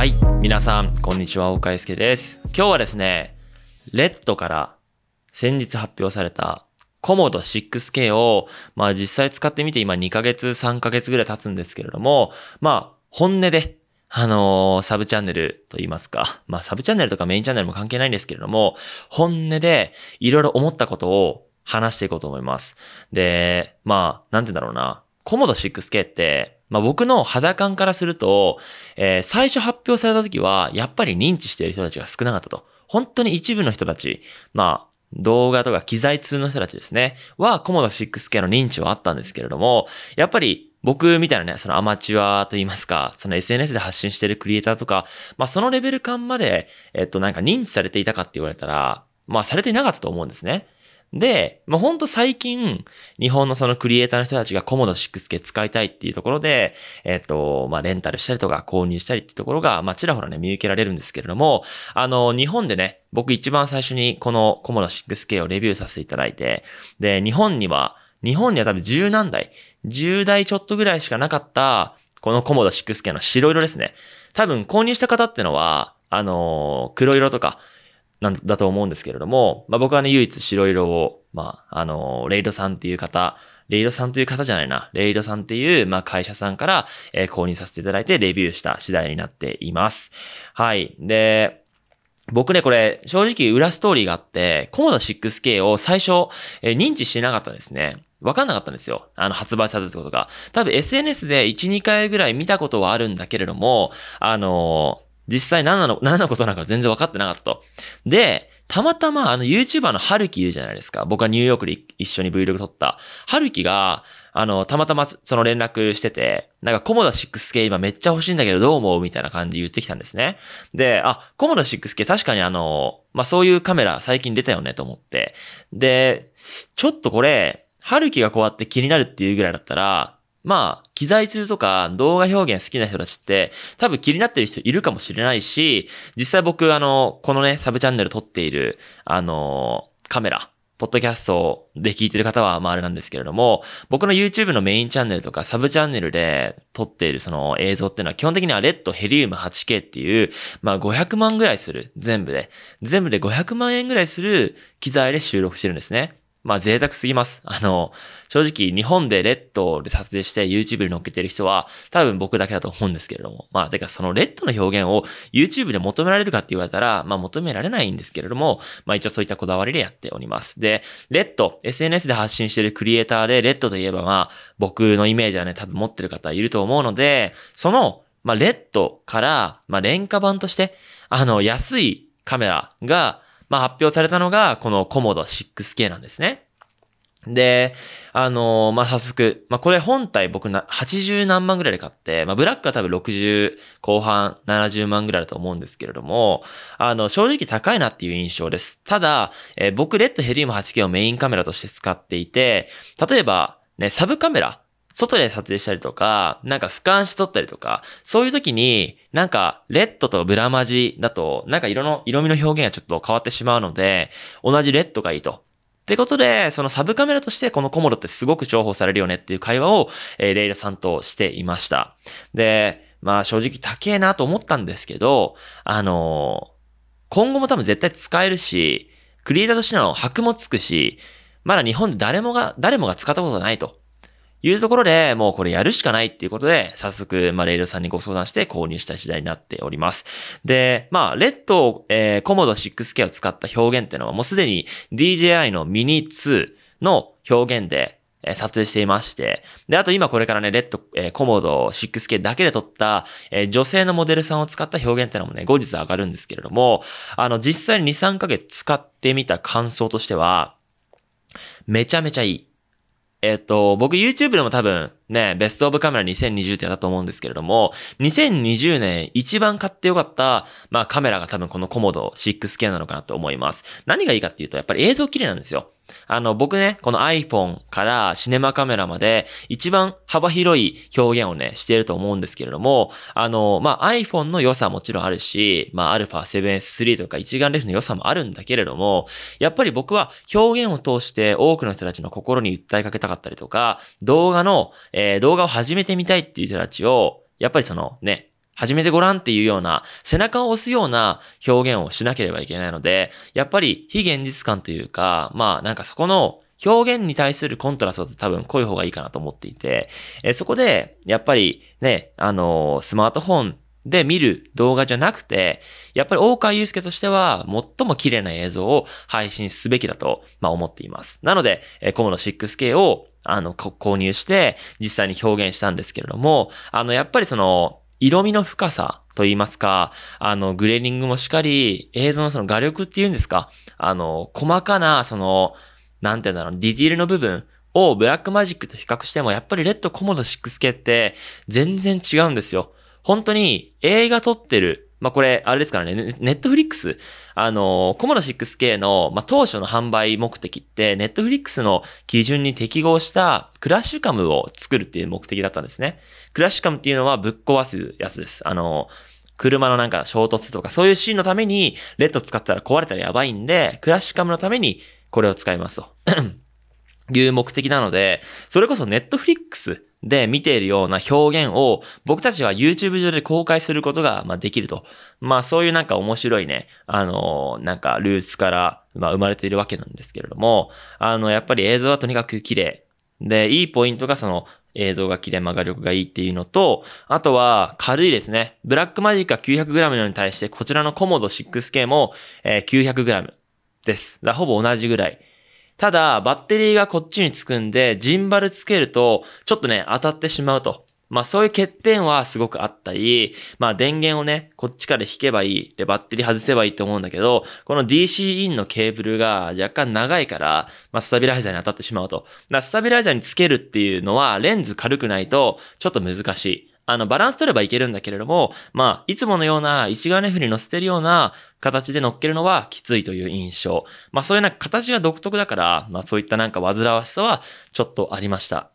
はい。皆さん、こんにちは、岡井介です。今日はですね、レッドから先日発表されたコモド 6K を、まあ実際使ってみて今2ヶ月、3ヶ月ぐらい経つんですけれども、まあ本音で、あのーサブチャンネルと言いますか、まあサブチャンネルとかメインチャンネルも関係ないんですけれども、本音でいろいろ思ったことを話していこうと思います。で、まあ、なんて言うんだろうな。コモド 6K って、まあ僕の肌感からすると、えー最初発表された時は、やっぱり認知している人たちが少なかったと。本当に一部の人たち、まあ、動画とか機材通の人たちですね、は、コモド 6K の認知はあったんですけれども、やっぱり僕みたいなね、そのアマチュアと言いますか、その SNS で発信してるクリエイターとか、まあそのレベル感まで、えっとなんか認知されていたかって言われたら、まあされていなかったと思うんですね。で、まあ、ほんと最近、日本のそのクリエイターの人たちがコモド 6K 使いたいっていうところで、えっ、と、まあ、レンタルしたりとか購入したりっていうところが、まあ、ちらほらね、見受けられるんですけれども、あの、日本でね、僕一番最初にこのコモド 6K をレビューさせていただいて、で、日本には、日本には多分十何台、10台ちょっとぐらいしかなかった、このコモド 6K の白色ですね。多分購入した方ってのは、あの、黒色とか、なんだと思うんですけれども、まあ僕はね、唯一白色を、まあ、あの、レイドさんっていう方、レイドさんという方じゃないな、レイドさんっていう、まあ会社さんから、えー購入させていただいてレビューした次第になっています。はい。で、僕ね、これ、正直裏ストーリーがあって、コモド 6K を最初、えー認知してなかったですね。わかんなかったんですよ。あの、発売されたってことが。多分 SNS で1、2回ぐらい見たことはあるんだけれども、あのー実際何なの、何のことなのか全然分かってなかったと。で、たまたまあの YouTuber の春樹いるじゃないですか。僕はニューヨークで一緒に Vlog 撮った。春樹が、あの、たまたまその連絡してて、なんかコモダ 6K 今めっちゃ欲しいんだけどどう思うみたいな感じで言ってきたんですね。で、あ、コモダ 6K 確かにあの、まあ、そういうカメラ最近出たよねと思って。で、ちょっとこれ、春樹がこうやって気になるっていうぐらいだったら、まあ、機材通とか動画表現好きな人たちって多分気になってる人いるかもしれないし、実際僕あの、このね、サブチャンネル撮っている、あの、カメラ、ポッドキャストで聞いてる方はまああれなんですけれども、僕の YouTube のメインチャンネルとかサブチャンネルで撮っているその映像っていうのは基本的にはレッドヘリウム 8K っていう、まあ500万ぐらいする、全部で。全部で500万円ぐらいする機材で収録してるんですね。まあ贅沢すぎます。あの、正直日本でレッドで撮影して YouTube に載っけてる人は多分僕だけだと思うんですけれども。まあ、てかそのレッドの表現を YouTube で求められるかって言われたら、まあ求められないんですけれども、まあ一応そういったこだわりでやっております。で、レッド、SNS で発信してるクリエイターでレッドといえばまあ僕のイメージはね多分持ってる方いると思うので、その、まあレッドから、まあ廉価版として、あの安いカメラが、まあ発表されたのが、このコモド 6K なんですね。で、あのーまあ、早速、まあ、これ本体僕な、80何万ぐらいで買って、まあ、ブラックは多分60後半70万ぐらいだと思うんですけれども、あの、正直高いなっていう印象です。ただ、えー僕、レッドヘリウム 8K をメインカメラとして使っていて、例えば、ね、サブカメラ、外で撮影したりとか、なんか俯瞰して撮ったりとか、そういう時に、なんか、レッドとブラマジだと、なんか色の、色味の表現がちょっと変わってしまうので、同じレッドがいいと。ってことで、そのサブカメラとしてこのコモドってすごく重宝されるよねっていう会話を、えーレイラさんとしていました。で、まあ正直高えなと思ったんですけど、あのー今後も多分絶対使えるし、クリエイターとしての箔もつくし、まだ日本で誰もが、誰もが使ったことがないと。いうところで、もうこれやるしかないっていうことで、早速、まあ、レイルさんにご相談して購入した次第になっております。で、まあ、レッド、えー、コモド 6K を使った表現っていうのはもうすでに DJI のミニ2の表現で、え撮影していまして。で、あと今これからね、レッド、えーコモド 6K だけで撮った、えー女性のモデルさんを使った表現っていうのもね、後日上がるんですけれども、あの、実際に2、3ヶ月使ってみた感想としては、めちゃめちゃいい。えっと、僕 YouTube でも多分ね、ベストオブカメラ2020ってやったと思うんですけれども、2020年一番買ってよかった、まあカメラが多分このコモド 6K なのかなと思います。何がいいかっていうと、やっぱり映像綺麗なんですよ。あの、僕ね、この iPhone からシネマカメラまで一番幅広い表現をね、していると思うんですけれども、あの、まあ iPhone の良さもちろんあるし、まあ α7S3 とか一眼レフの良さもあるんだけれども、やっぱり僕は表現を通して多くの人たちの心に訴えかけたかったりとか、動画の、えー動画を始めてみたいっていう人たちを、やっぱりそのね、始めてごらんっていうような、背中を押すような表現をしなければいけないので、やっぱり非現実感というか、まあなんかそこの表現に対するコントラストって多分濃い方がいいかなと思っていて、えそこで、やっぱりね、あのー、スマートフォンで見る動画じゃなくて、やっぱり大川祐介としては最も綺麗な映像を配信すべきだと、まあ、思っています。なので、えコモド 6K をあの、購入して実際に表現したんですけれども、あの、やっぱりその、色味の深さと言いますか、あの、グレーディングもしっかり、映像のその画力っていうんですか、あの、細かな、その、なんて言うんだろう、ディティールの部分をブラックマジックと比較しても、やっぱりレッドコモド 6K って全然違うんですよ。本当に映画撮ってるまあ、これ、あれですからね、ネットフリックス、あの、 Komodo 6K の、まあ、当初の販売目的って、ネットフリックスの基準に適合した crash cam を作るっていう目的だったんですね。クラッシュカムっていうのはぶっ壊すやつです。あの、車のなんか衝突とかそういうシーンのために、レッド使ったら壊れたらやばいんで、クラッシュカムのためにこれを使いますと。いう目的なので、それこそネットフリックスで見ているような表現を僕たちは YouTube 上で公開することが、ま、できると。まあそういうなんか面白いね、あのー、なんかルーツから、まあ、生まれているわけなんですけれども、あの、やっぱり映像はとにかく綺麗。で、いいポイントがその映像が綺麗、曲が力がいいっていうのと、あとは軽いですね。ブラックマジックが 900g のに対して、こちらのコモド 6K も、え、900g です。だほぼ同じぐらい。ただ、バッテリーがこっちにつくんで、ジンバルつけると、ちょっとね、当たってしまうと。まあそういう欠点はすごくあったり、まあ電源をね、こっちから引けばいい。で、バッテリー外せばいいと思うんだけど、この DC インのケーブルが若干長いから、まあスタビライザーに当たってしまうと。だからスタビライザーにつけるっていうのは、レンズ軽くないと、ちょっと難しい。あの、バランス取ればいけるんだけれども、まあ、いつものような一眼レフに乗せてるような形で乗っけるのはきついという印象。まあ、そういうなんか形が独特だから、まあ、そういったなんか煩わしさはちょっとありました。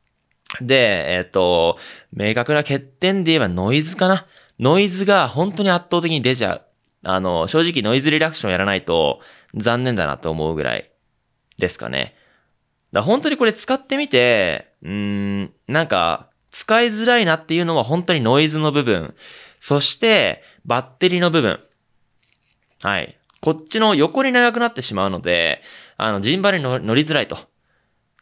で、えっ、ー、と、明確な欠点で言えばノイズかな。ノイズが本当に圧倒的に出ちゃう。あの、正直ノイズリラクションやらないと残念だなと思うぐらいですかね。だ本当にこれ使ってみて、うーん、なんか、使いづらいなっていうのは本当にノイズの部分。そして、バッテリーの部分。はい。こっちの横に長くなってしまうので、あの、ジンバルに乗りづらいと。っ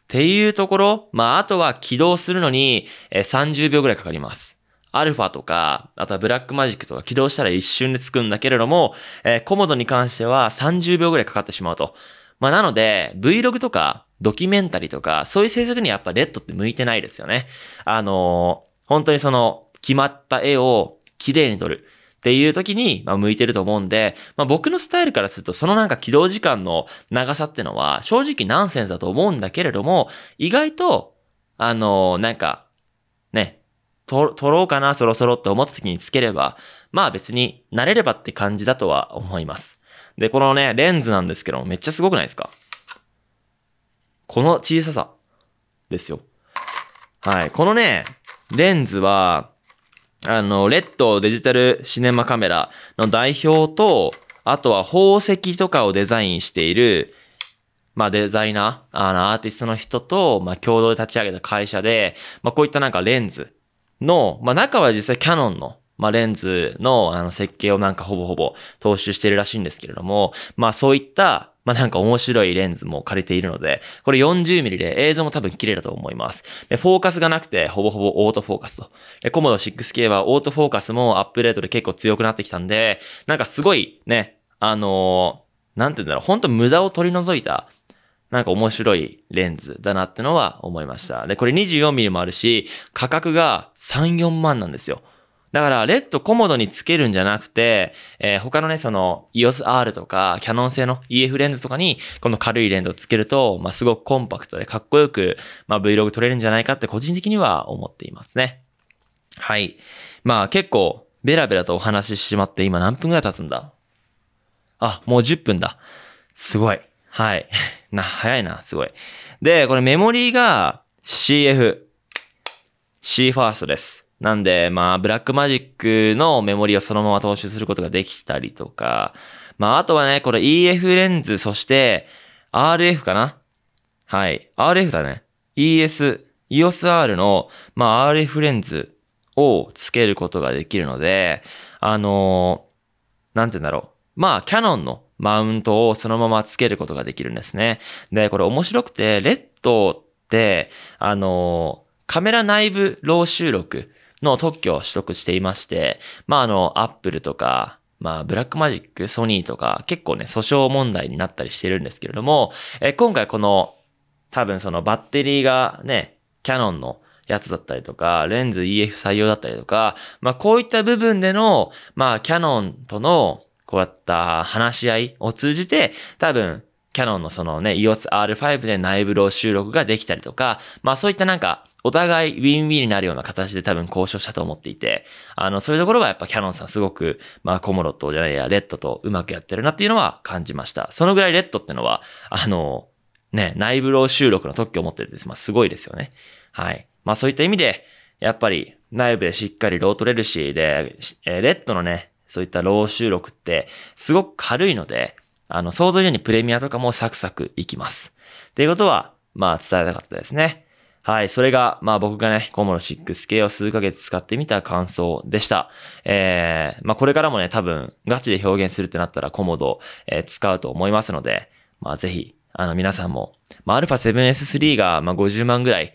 ていうところ、まあ、あとは起動するのに、え30秒ぐらいかかります。アルファとか、あとはブラックマジックとか起動したら一瞬でつくんだけれども、えー、コモドに関しては30秒ぐらいかかってしまうと。まあ、なので、Vlog とか、ドキュメンタリーとか、そういう制作にやっぱレッドって向いてないですよね。あのー、本当にその、決まった絵を綺麗に撮る。っていう時に、まあ、向いてると思うんで、まあ、僕のスタイルからすると、そのなんか起動時間の長さってのは、正直ナンセンスだと思うんだけれども、意外と、あのー、なんか、ね、撮ろうかな、そろそろって思った時につければ、まあ別に慣れればって感じだとは思います。で、このね、レンズなんですけども、めっちゃすごくないですか？この小ささですよ。はい。このね、レンズは、あの、レッドデジタルシネマカメラの代表と、あとは宝石とかをデザインしている、まあデザイナー、あのアーティストの人と、まあ共同で立ち上げた会社で、まあこういったなんかレンズの、まあ中は実際キャノンの、まあレンズのあの設計をなんかほぼほぼ踏襲してるらしいんですけれども、まあそういったまあなんか面白いレンズも借りているので、これ 40mm で映像も多分綺麗だと思います。で、フォーカスがなくてほぼほぼオートフォーカスと。えコモド 6K はオートフォーカスもアップデートで結構強くなってきたんで、なんかすごいね、あのー、なんて言うんだろう、ほんと無駄を取り除いた、なんか面白いレンズだなってのは思いました。で、これ 24mm もあるし、価格が3、4万なんですよ。だから、レッドコモドにつけるんじゃなくて、えー、他のね、その EOS-R とか、キャノン製の EF レンズとかに、この軽いレンズをつけると、まあ、すごくコンパクトでかっこよく、まあ、Vlog 撮れるんじゃないかって個人的には思っていますね。はい。まあ、結構、ベラベラとお話ししまって、今何分くらい経つんだ？あ、もう10分だ。すごい。はい。な、早いな、すごい。で、これメモリーが CF、C ファーストです。なんで、まあ、ブラックマジックのメモリをそのまま踏襲することができたりとか、まあ、あとはね、これ EF レンズ、そして RF かな？はい。RF だね。ES、EOSR の、まあ、RF レンズをつけることができるので、あのー、なんて言うんだろう。まあ、キャノンのマウントをそのままつけることができるんですね。で、これ面白くて、レッドって、あのー、カメラ内部 RAW 収録の特許を取得していまして、まあ、あの、アップルとか、まあ、ブラックマジック、ソニーとか、結構ね、訴訟問題になったりしてるんですけれども、え今回この、多分そのバッテリーがね、キャノンのやつだったりとか、レンズ EF 採用だったりとか、まあこういった部分での、まあキャノンとのこうやった話し合いを通じて、多分、キャノンのそのね、EOS R5 で内部 RAW 収録ができたりとか、まあそういったなんか、お互いウィンウィンになるような形で多分交渉したと思っていて、あの、そういうところがやっぱキャノンさんすごく、まあコモドじゃないや、レッドとうまくやってるなっていうのは感じました。そのぐらいレッドってのは、あの、ね、内部 RAW 収録の特許を持ってるんです。まあすごいですよね。はい。まあそういった意味で、やっぱり内部でしっかり RAW 撮れるしで、えー、レッドのね、そういった RAW 収録ってすごく軽いので、あの、想像以上にプレミアとかもサクサクいきます。っていうことは、まあ伝えたかったですね。はい。それが、まあ僕がね、コモド 6K を数ヶ月使ってみた感想でした。えー、まあこれからもね、多分、ガチで表現するってなったらコモド、えー、使うと思いますので、まあぜひ、あの皆さんも、まあ α7S3 が、まあ50万ぐらい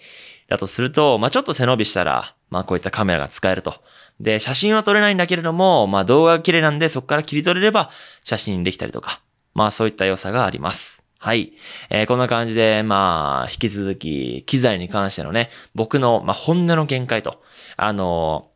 だとすると、まあちょっと背伸びしたら、まあこういったカメラが使えると。で、写真は撮れないんだけれども、まあ動画が綺麗なんでそこから切り取れれば写真できたりとか、まあそういった良さがあります。はい。えー、こんな感じで、まあ、引き続き、機材に関してのね、僕の、まあ、本音の見解と、あの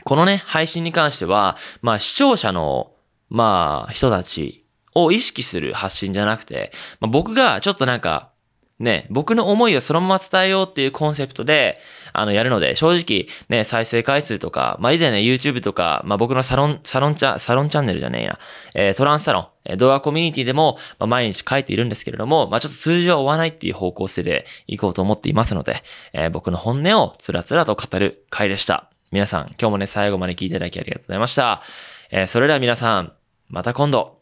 ー、このね、配信に関しては、まあ、視聴者の、まあ、人たちを意識する発信じゃなくて、まあ、僕がちょっとなんか、ね、僕の思いをそのまま伝えようっていうコンセプトで、あの、やるので、正直、ね、再生回数とか、まあ、以前ね、YouTube とか、まあ、僕のサロン、サロンチャ、サロンチャンネルじゃねえや、えー、トランスサロン、え、動画コミュニティでも、まあ、毎日書いているんですけれども、まあ、ちょっと数字は追わないっていう方向性でいこうと思っていますので、えー、僕の本音をつらつらと語る回でした。皆さん、今日もね、最後まで聞いていただきありがとうございました。えー、それでは皆さん、また今度。